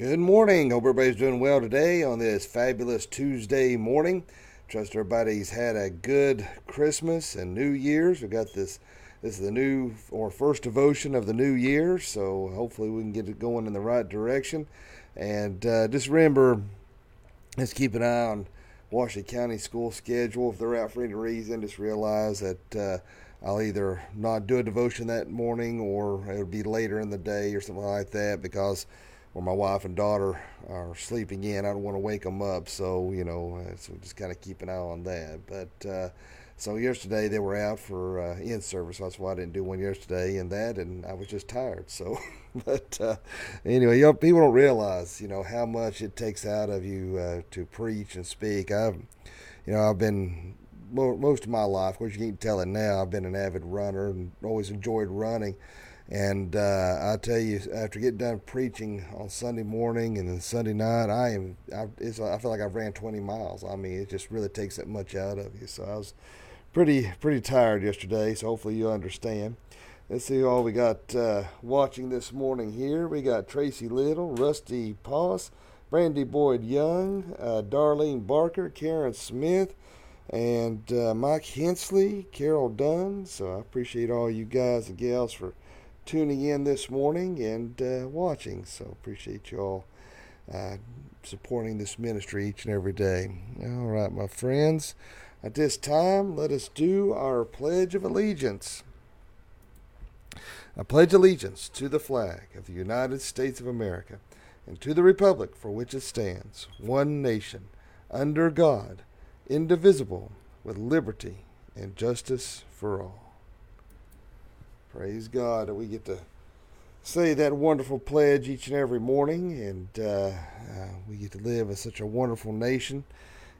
Good morning. Hope everybody's doing well today on this fabulous Tuesday morning. Trust everybody's had a good Christmas and New Year's. We got this. This is the new or first devotion of the new year, so hopefully we can get it going in the right direction. And uh, just remember, let's keep an eye on Washington County school schedule. If they're out for any reason, just realize that uh, I'll either not do a devotion that morning or it'll be later in the day or something like that because where my wife and daughter are sleeping in. I don't want to wake them up, so you know, uh, so just kind of keep an eye on that. But uh, so yesterday they were out for uh, in service. That's why I didn't do one yesterday, and that, and I was just tired. So, but uh, anyway, you know, people don't realize, you know, how much it takes out of you uh, to preach and speak. I've, you know, I've been most of my life, of course, you can tell it now. I've been an avid runner and always enjoyed running. And uh, I tell you, after getting done preaching on Sunday morning and then Sunday night, I am I, I feel like I've ran 20 miles. I mean, it just really takes that much out of you. So I was pretty pretty tired yesterday. So hopefully you understand. Let's see all we got uh, watching this morning here. We got Tracy Little, Rusty Poss, Brandy Boyd Young, uh, Darlene Barker, Karen Smith, and uh, Mike Hensley, Carol Dunn. So I appreciate all you guys and gals for tuning in this morning and uh, watching. So appreciate you all uh, supporting this ministry each and every day. All right, my friends. At this time, let us do our Pledge of Allegiance. I pledge allegiance to the flag of the United States of America and to the republic for which it stands, one nation, under God, indivisible, with liberty and justice for all. Praise God that we get to say that wonderful pledge each and every morning, and uh, uh, we get to live in such a wonderful nation,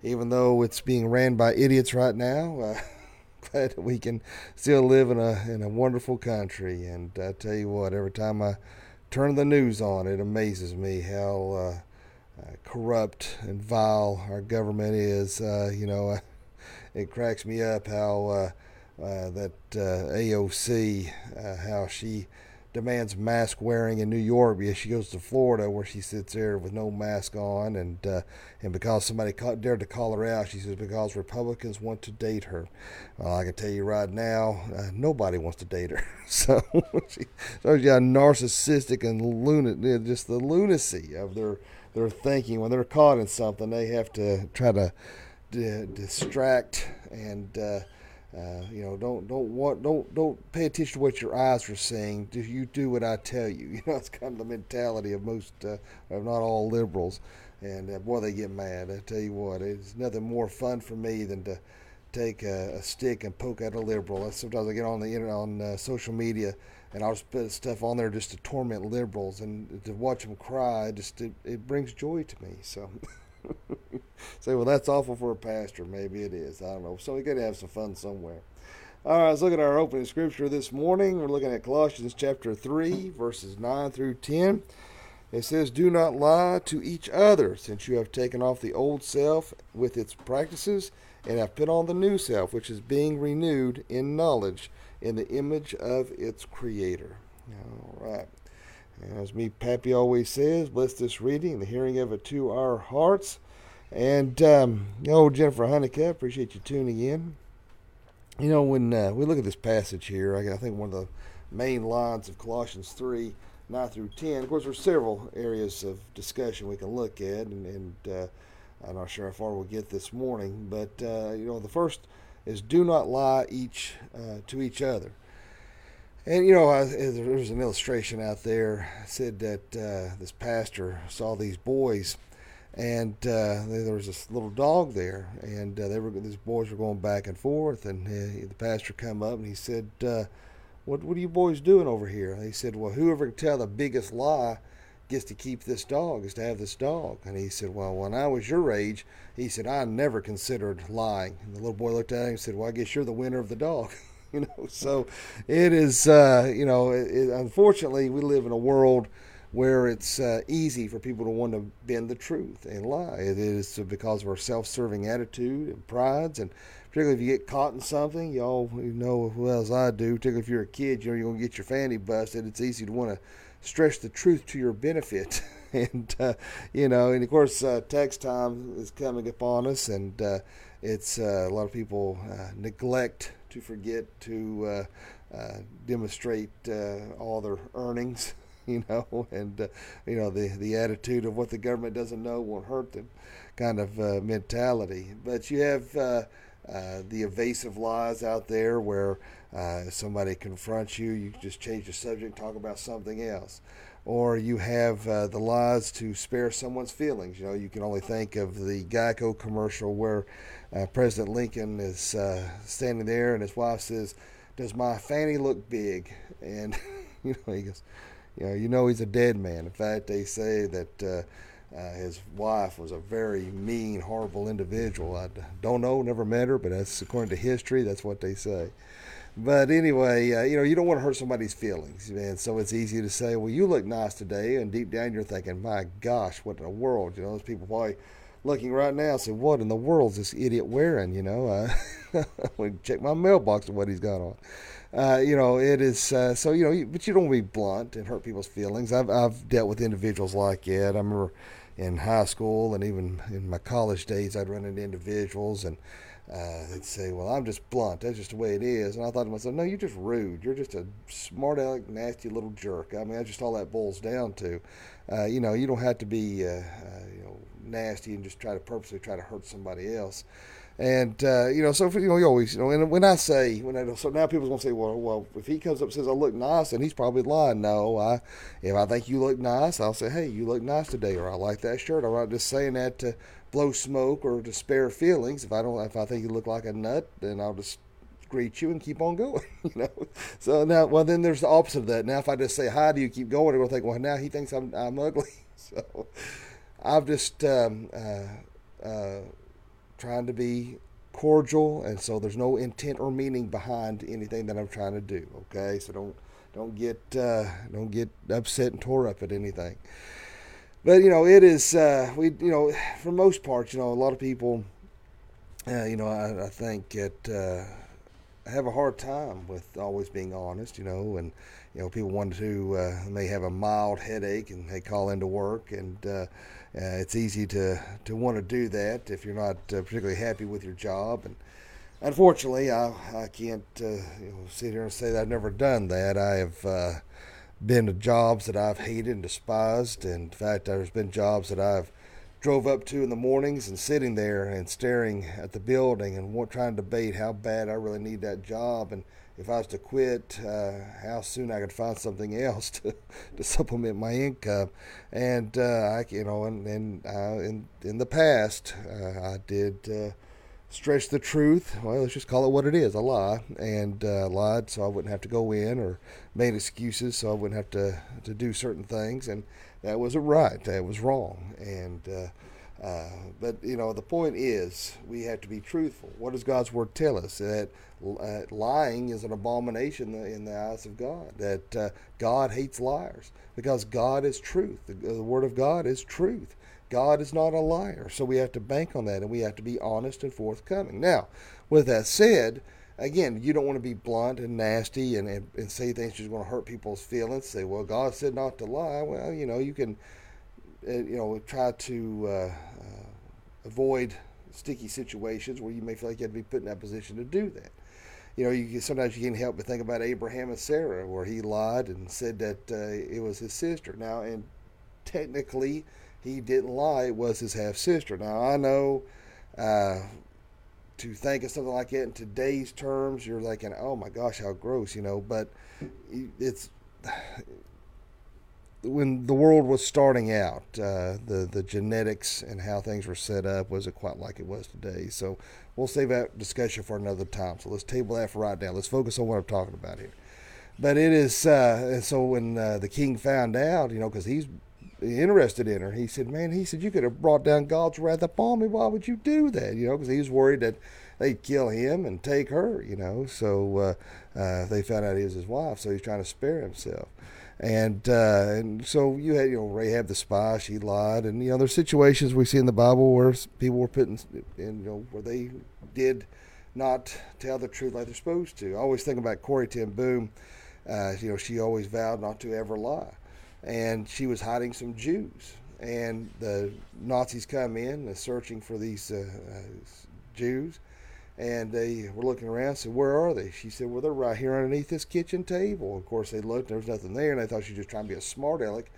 even though it's being ran by idiots right now. Uh, glad that we can still live in a in a wonderful country. And I tell you what, every time I turn the news on, it amazes me how uh, uh, corrupt and vile our government is. Uh, you know, it cracks me up how that uh, AOC, uh, how she demands mask wearing in New York because she goes to Florida where she sits there with no mask on, and uh, and because somebody caught, dared to call her out, she says because Republicans want to date her. Well, I can tell you right now, uh, nobody wants to date her. so she you how narcissistic and lunatic, just the lunacy of their their thinking. When they're caught in something, they have to try to d- distract and uh, uh, you know, don't don't want don't don't pay attention to what your eyes are seeing. Do you do what I tell you? You know, it's kind of the mentality of most, uh, of not all liberals, and uh, boy, they get mad. I tell you what, it's nothing more fun for me than to take a, a stick and poke at a liberal. Sometimes I get on the internet on uh, social media, and I'll just put stuff on there just to torment liberals and to watch them cry. Just it, it brings joy to me. So. Say, well, that's awful for a pastor. Maybe it is. I don't know. So we got to have some fun somewhere. All right, let's look at our opening scripture this morning. We're looking at Colossians chapter 3, verses 9 through 10. It says, Do not lie to each other, since you have taken off the old self with its practices, and have put on the new self, which is being renewed in knowledge in the image of its Creator. All right. As me, Pappy always says, bless this reading, the hearing of it to our hearts. And, um, Jennifer Honeycutt, appreciate you tuning in. You know, when uh, we look at this passage here, I think one of the main lines of Colossians 3 9 through 10, of course, there's several areas of discussion we can look at, and, and uh, I'm not sure how far we'll get this morning, but, uh, you know, the first is do not lie each uh, to each other. And you know, I, there was an illustration out there. said that uh, this pastor saw these boys, and uh, there was this little dog there, and uh, they were these boys were going back and forth, and uh, the pastor come up and he said, uh, "What what are you boys doing over here?" And he said, "Well, whoever can tell the biggest lie." Gets to keep this dog, is to have this dog. And he said, Well, when I was your age, he said, I never considered lying. And the little boy looked at him and said, Well, I guess you're the winner of the dog. you know. So it is, uh, you know, it, it, unfortunately, we live in a world where it's uh, easy for people to want to bend the truth and lie. It is because of our self-serving attitude and prides, and particularly if you get caught in something, y'all you know as well as I do. Particularly if you're a kid, you know you're gonna get your fanny busted. It's easy to want to stretch the truth to your benefit. and uh, you know, and of course, uh, tax time is coming upon us, and uh, it's uh, a lot of people uh, neglect to forget to uh, uh demonstrate uh, all their earnings. You know, and uh, you know the the attitude of what the government doesn't know won't hurt them, kind of mentality. But you have the evasive lies out there where if somebody confronts you, you just change the subject, talk about something else or you have uh, the laws to spare someone's feelings. You know, you can only think of the Geico commercial where uh, President Lincoln is uh, standing there and his wife says, "Does my fanny look big?" And you know, he goes, "You know, you know he's a dead man." In fact, they say that. Uh, uh, his wife was a very mean, horrible individual. I don't know, never met her, but that's according to history. That's what they say. But anyway, uh, you know, you don't want to hurt somebody's feelings, and so it's easy to say, "Well, you look nice today," and deep down you're thinking, "My gosh, what in the world?" You know, those people probably looking right now say, "What in the world is this idiot wearing?" You know, uh, check my mailbox and what he's got on. Uh, you know, it is uh, so. You know, you, but you don't want to be blunt and hurt people's feelings. I've I've dealt with individuals like that. I remember in high school and even in my college days, I'd run into individuals and uh, they'd say, "Well, I'm just blunt. That's just the way it is." And I thought to myself, "No, you're just rude. You're just a smart aleck, nasty little jerk." I mean, that's just all that boils down to. Uh, you know, you don't have to be, uh, uh you know, nasty and just try to purposely try to hurt somebody else. And uh, you know, so you know, you always, you know, and when I say, when I, so now people's gonna say, well, well, if he comes up and says I look nice, and he's probably lying. No, I, if I think you look nice, I'll say, hey, you look nice today, or I like that shirt. I'm not just saying that to blow smoke or to spare feelings. If I don't, if I think you look like a nut, then I'll just greet you and keep on going. You know. So now, well, then there's the opposite of that. Now, if I just say hi, do you keep going? I'm gonna think, well, now he thinks I'm I'm ugly. So I've just um, uh, uh, trying to be cordial, and so there's no intent or meaning behind anything that I'm trying to do. Okay, so don't don't get uh, don't get upset and tore up at anything but you know, it is uh, we you know for most part, you know, a lot of people, uh, you know, I, I think uh, have a hard time with always being honest, you know, and you know, people want to uh, may have a mild headache and they call into work, and uh, uh, it's easy to to want to do that if you're not uh, particularly happy with your job and. Unfortunately, I, I can't uh, you know, sit here and say that I've never done that. I have uh, been to jobs that I've hated and despised. In fact, there's been jobs that I've drove up to in the mornings and sitting there and staring at the building and trying to debate how bad I really need that job and if I was to quit, uh, how soon I could find something else to, to supplement my income. And uh, I, you know, and, and in in the past, uh, I did uh, stretch the truth. Well, let's just call it what it is a lie. And uh, lied so I wouldn't have to go in or made excuses so I wouldn't have to, to do certain things. And that wasn't right. That was wrong. And, uh, uh, but, you know, the point is we have to be truthful. What does God's Word tell us? That uh, lying is an abomination in the eyes of God. That uh, God hates liars because God is truth. The, the Word of God is truth. God is not a liar. So we have to bank on that and we have to be honest and forthcoming. Now, with that said, again, you don't want to be blunt and nasty and, and, and say things that's going to hurt people's feelings. Say, well, God said not to lie. Well, you know, you can, uh, you know, try to uh, uh, avoid sticky situations where you may feel like you have to be put in that position to do that. You know, you sometimes you can't help but think about Abraham and Sarah, where he lied and said that uh, it was his sister. Now, and technically, he didn't lie, it was his half sister. Now, I know uh, to think of something like that in today's terms, you're thinking, oh my gosh, how gross, you know, but it's. When the world was starting out, uh, the the genetics and how things were set up wasn't quite like it was today. So we'll save that discussion for another time. So let's table that for right now. Let's focus on what I'm talking about here. But it is, uh, so when uh, the king found out, you know, because he's interested in her. He said, "Man, he said you could have brought down God's wrath upon me. Why would you do that? You know, because he was worried that they'd kill him and take her. You know, so uh, uh, they found out he was his wife, so he's trying to spare himself. And uh, and so you had you know Rahab the spy, she lied, and you know there's situations we see in the Bible where people were put in, you know where they did not tell the truth like they're supposed to. I always think about Corrie ten Boom. Uh, you know, she always vowed not to ever lie. And she was hiding some Jews. And the Nazis come in, uh, searching for these uh, uh, Jews, and they were looking around. Said, "Where are they?" She said, "Well, they're right here underneath this kitchen table." Of course, they looked. There was nothing there, and they thought she was just trying to be a smart aleck,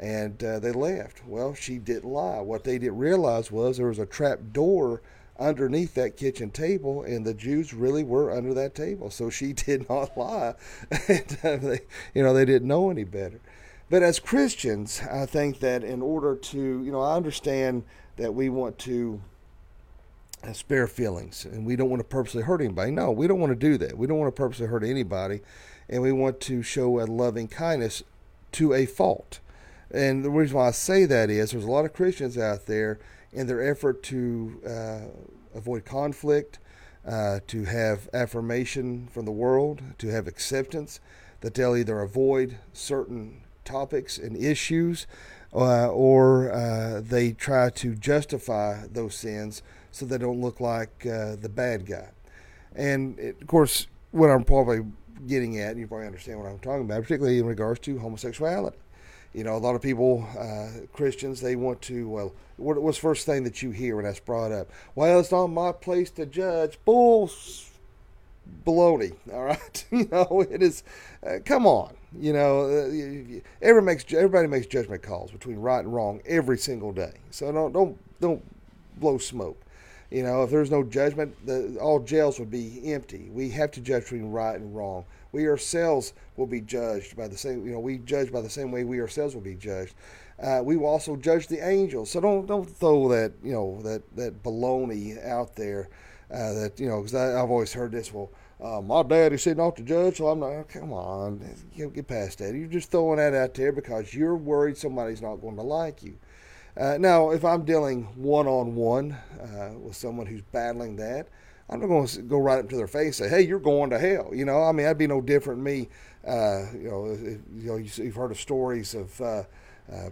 and uh, they left. Well, she didn't lie. What they didn't realize was there was a trap door underneath that kitchen table, and the Jews really were under that table. So she did not lie, and uh, they, you know, they didn't know any better. But as Christians, I think that in order to, you know, I understand that we want to spare feelings and we don't want to purposely hurt anybody. No, we don't want to do that. We don't want to purposely hurt anybody. And we want to show a loving kindness to a fault. And the reason why I say that is there's a lot of Christians out there in their effort to uh, avoid conflict, uh, to have affirmation from the world, to have acceptance, that they'll either avoid certain topics and issues, uh, or uh, they try to justify those sins so they don't look like uh, the bad guy. And it, of course, what I'm probably getting at, you probably understand what I'm talking about, particularly in regards to homosexuality. You know, a lot of people, uh, Christians, they want to, well, what, what's first thing that you hear when that's brought up? Well, it's not my place to judge. Bull baloney, all right? you know, it is, uh, come on. You know, uh, everybody makes everybody makes judgment calls between right and wrong every single day. So don't don't don't blow smoke. You know, if there's no judgment, the, all jails would be empty. We have to judge between right and wrong. We ourselves will be judged by the same. You know, we judge by the same way we ourselves will be judged. Uh, we will also judge the angels. So don't don't throw that you know that that baloney out there. Uh, that you know, because I've always heard this. Well, uh, my daddy said not to judge, so I'm not. Come on, get past that. You're just throwing that out there because you're worried somebody's not going to like you. Uh, now, if I'm dealing one on one with someone who's battling that, I'm not going to go right up to their face and say, "Hey, you're going to hell." You know, I mean, that'd be no different than me. Uh, you know, you know, you've heard of stories of uh, uh,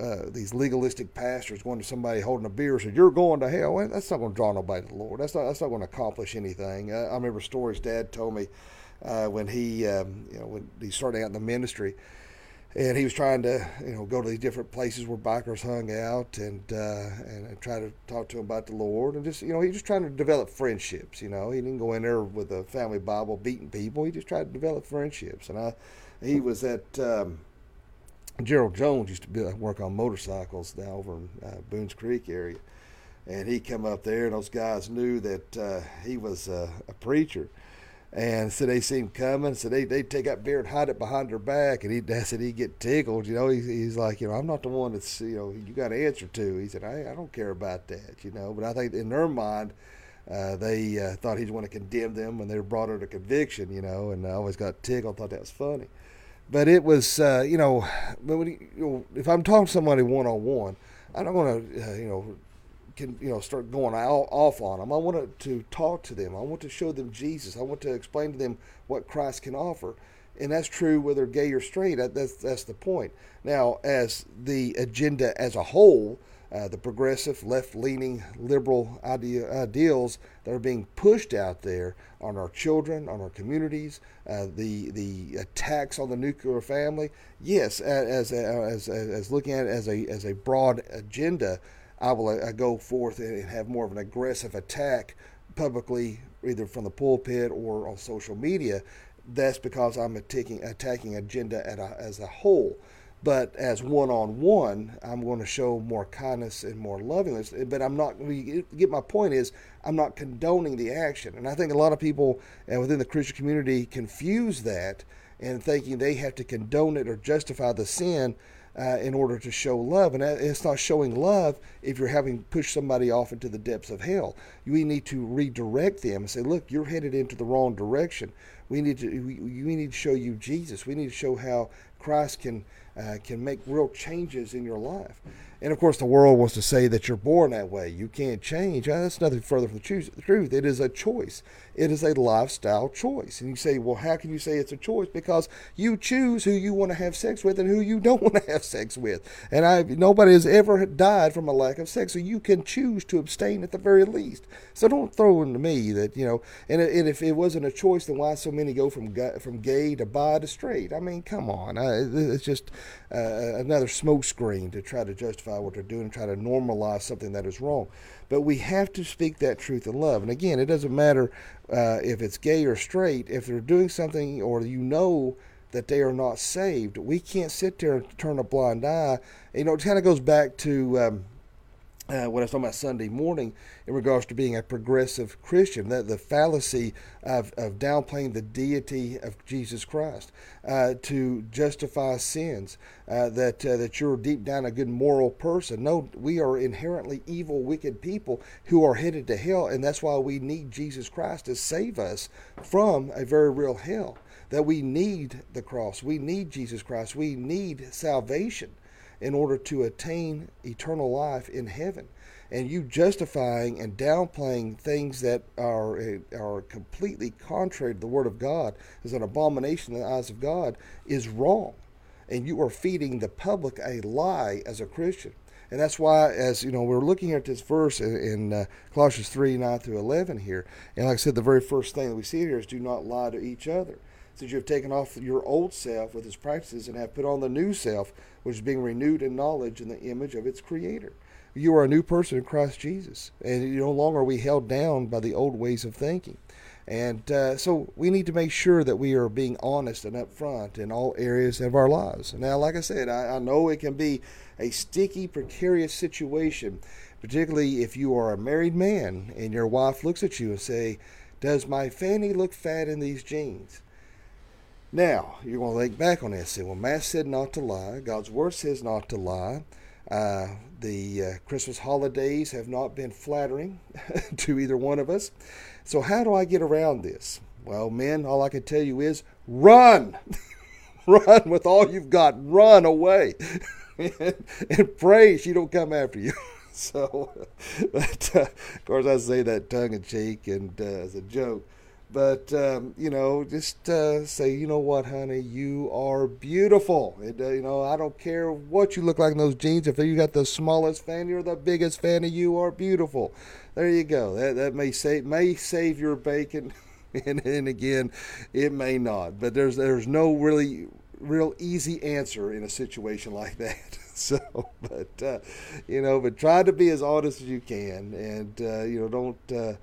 uh, these legalistic pastors going to somebody holding a beer and said, "You're going to hell." Well, that's not going to draw nobody to the Lord. That's not that's not going to accomplish anything. Uh, I remember stories Dad told me uh, when he um, you know when he started out in the ministry, and he was trying to you know go to these different places where bikers hung out and uh, and try to talk to them about the Lord and just you know he was just trying to develop friendships. You know, he didn't go in there with a family Bible beating people. He just tried to develop friendships, and I he was at. Um, Gerald Jones used to be, work on motorcycles down over in uh, Boones Creek area, and he come up there, and those guys knew that uh, he was uh, a preacher, and so they see him coming, so they they take that beer and hide it behind their back, and he said he'd get tickled, you know. He, he's like, you know, I'm not the one that's you know you got to answer to. He said, I I don't care about that, you know. But I think in their mind. Uh, they uh, thought he'd want to condemn them when they brought under conviction, you know, and I always got tickled, thought that was funny but it was uh, you know, when you, you know, if I'm talking to somebody one on one, I'm not going to uh, you know can you know start going off on them. I want to talk to them. I want to show them Jesus. I want to explain to them what Christ can offer, and that's true whether gay or straight. That's that's the point. Now, as the agenda as a whole, uh, the progressive, left leaning, liberal idea, ideals that are being pushed out there on our children, on our communities, uh, the, the attacks on the nuclear family. Yes, as, as, as, as looking at it as a, as a broad agenda, I will uh, go forth and have more of an aggressive attack publicly, either from the pulpit or on social media. That's because I'm attacking, attacking agenda a, as a whole. But as one on one, I'm going to show more kindness and more lovingness. But I'm not, get my point is, I'm not condoning the action. And I think a lot of people uh, within the Christian community confuse that and thinking they have to condone it or justify the sin uh, in order to show love. And it's not showing love if you're having pushed somebody off into the depths of hell. We need to redirect them and say, look, you're headed into the wrong direction. We need to we, we need to show you Jesus. We need to show how Christ can uh, can make real changes in your life. And of course, the world wants to say that you're born that way. You can't change. That's nothing further from the truth. It is a choice. It is a lifestyle choice. And you say, well, how can you say it's a choice? Because you choose who you want to have sex with and who you don't want to have sex with. And I, nobody has ever died from a lack of sex. So you can choose to abstain at the very least. So don't throw into me that, you know, and, and if it wasn't a choice, then why so many go from, from gay to bi to straight? I mean, come on. I, it's just uh, another smokescreen to try to justify what they're doing and try to normalize something that is wrong. But we have to speak that truth in love. And again, it doesn't matter uh, if it's gay or straight, if they're doing something or you know that they are not saved, we can't sit there and turn a blind eye. You know, it kind of goes back to. Um, uh, what I was talking about Sunday morning in regards to being a progressive Christian, that the fallacy of, of downplaying the deity of Jesus Christ uh, to justify sins, uh, that uh, that you're deep down a good moral person. No, we are inherently evil, wicked people who are headed to hell, and that's why we need Jesus Christ to save us from a very real hell. That we need the cross, we need Jesus Christ, we need salvation in order to attain eternal life in heaven. And you justifying and downplaying things that are are completely contrary to the Word of God is an abomination in the eyes of God is wrong, and you are feeding the public a lie as a Christian. And that's why, as you know, we're looking at this verse in, in uh, Colossians 3 9 through 11 here. And like I said, the very first thing that we see here is do not lie to each other since you have taken off your old self with its practices and have put on the new self, which is being renewed in knowledge in the image of its creator. You are a new person in Christ Jesus, and you no longer are we held down by the old ways of thinking. And uh, so we need to make sure that we are being honest and upfront in all areas of our lives. Now, like I said, I, I know it can be a sticky, precarious situation, particularly if you are a married man and your wife looks at you and say, "Does my fanny look fat in these jeans?" Now, you're going to think back on this. and say, well, Mat said not to lie. God's Word says not to lie. Uh, the uh, Christmas holidays have not been flattering to either one of us. So, how do I get around this? Well, men, all I can tell you is run. run with all you've got. Run away. and pray she don't come after you. so, but, uh, of course, I say that tongue in cheek and uh, as a joke. But um, you know, just uh, say, you know what, honey, you are beautiful. It, uh, you know, I don't care what you look like in those jeans. If you got the smallest fanny or the biggest fanny, you are beautiful. There you go. That that may save may save your bacon, and, and again, it may not. But there's there's no really real easy answer in a situation like that. so, but uh, you know, but try to be as honest as you can, and uh, you know, don't uh,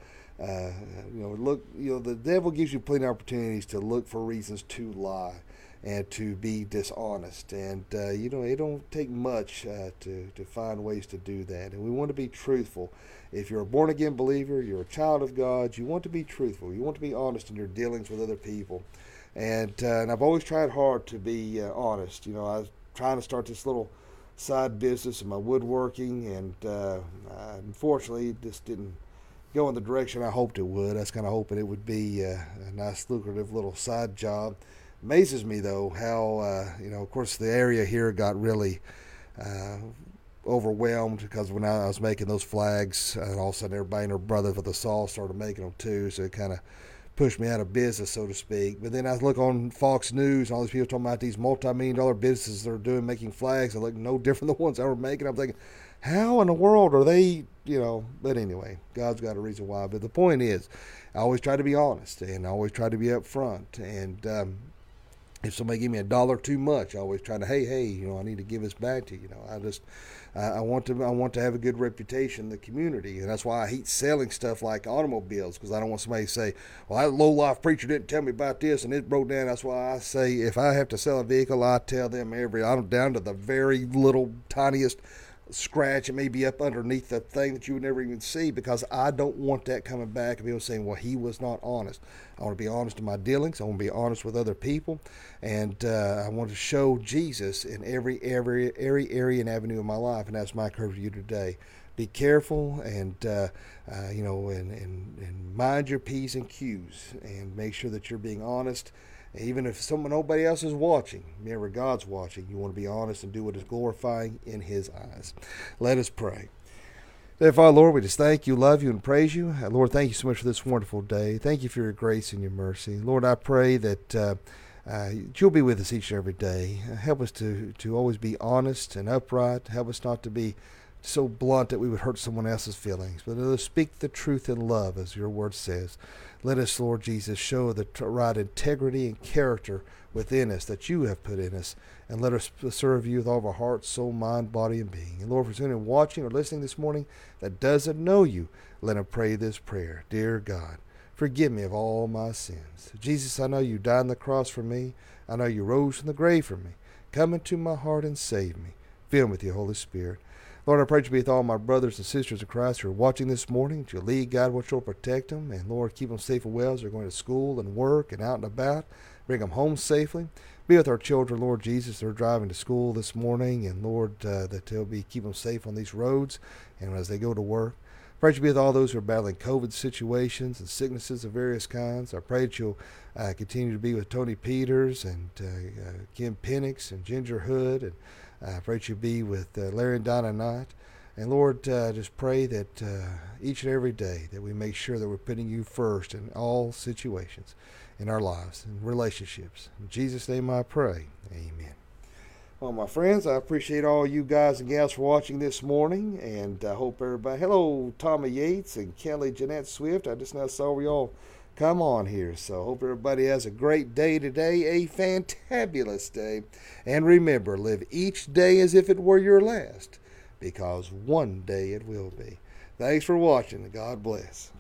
uh, you know, look, you know, the devil gives you plenty of opportunities to look for reasons to lie and to be dishonest. And uh, you know, it don't take much uh, to to find ways to do that. And we want to be truthful. If you're a born again believer, you're a child of God. You want to be truthful. You want to be honest in your dealings with other people. And uh, and I've always tried hard to be uh, honest. You know, I was trying to start this little side business in my woodworking, and uh, unfortunately, just didn't go in the direction I hoped it would. I was kind of hoping it would be uh, a nice, lucrative little side job. Amazes me though how uh, you know, of course, the area here got really uh, overwhelmed because when I was making those flags, and all of a sudden everybody and their brother with the saw started making them too. So it kind of pushed me out of business, so to speak. But then I look on Fox News, and all these people talking about these multi-million dollar businesses they're doing making flags. They look no different than the ones I were making. I'm thinking, how in the world are they, you know? But anyway, God's got a reason why. But the point is, I always try to be honest and I always try to be upfront. And um, if somebody give me a dollar too much, I always try to, hey, hey, you know, I need to give this back to you. You know, I just, I, I want to, I want to have a good reputation in the community, and that's why I hate selling stuff like automobiles because I don't want somebody to say, well, that low life preacher didn't tell me about this and it broke down. That's why I say if I have to sell a vehicle, I tell them every, I'm down to the very little tiniest scratch. It may be up underneath the thing that you would never even see because I don't want that coming back and people saying, well, he was not honest. I want to be honest in my dealings. I want to be honest with other people. And uh, I want to show Jesus in every, every, every area and avenue of my life. And that's my encouragement to you today. Be careful and, uh, uh, you know, and, and, and mind your P's and Q's and make sure that you're being honest even if someone nobody else is watching, remember God's watching. You want to be honest and do what is glorifying in His eyes. Let us pray. Father, Lord, we just thank you, love you, and praise you. Lord, thank you so much for this wonderful day. Thank you for your grace and your mercy. Lord, I pray that uh, uh, you'll be with us each and every day. Help us to, to always be honest and upright. Help us not to be so blunt that we would hurt someone else's feelings, but us speak the truth in love, as your word says. Let us, Lord Jesus, show the right integrity and character within us that you have put in us and let us serve you with all of our heart, soul, mind, body, and being. And Lord, for anyone watching or listening this morning that doesn't know you, let them pray this prayer. Dear God, forgive me of all my sins. Jesus, I know you died on the cross for me. I know you rose from the grave for me. Come into my heart and save me. Fill me with your Holy Spirit. Lord, I pray to be with all my brothers and sisters in Christ who are watching this morning. To lead, God, watch over, protect them, and Lord, keep them safe and well as they're going to school and work and out and about. Bring them home safely. Be with our children, Lord Jesus. They're driving to school this morning, and Lord, uh, that they'll be keep them safe on these roads and as they go to work. I Pray to be with all those who are battling COVID situations and sicknesses of various kinds. I pray that you'll uh, continue to be with Tony Peters and uh, uh Kim Penix and Ginger Hood. And I pray that you be with uh, Larry and Donna Knight. And Lord, just pray that each and every day that we make sure that we're putting you first in all situations in our lives and relationships. In Jesus' name I pray. Amen. Well, my friends, I appreciate all you guys and gals for watching this morning, and I hope everybody. Hello, Tommy Yates and Kelly Jeanette Swift. I just now saw we all come on here, so hope everybody has a great day today, a fantabulous day, and remember, live each day as if it were your last, because one day it will be. Thanks for watching, God bless.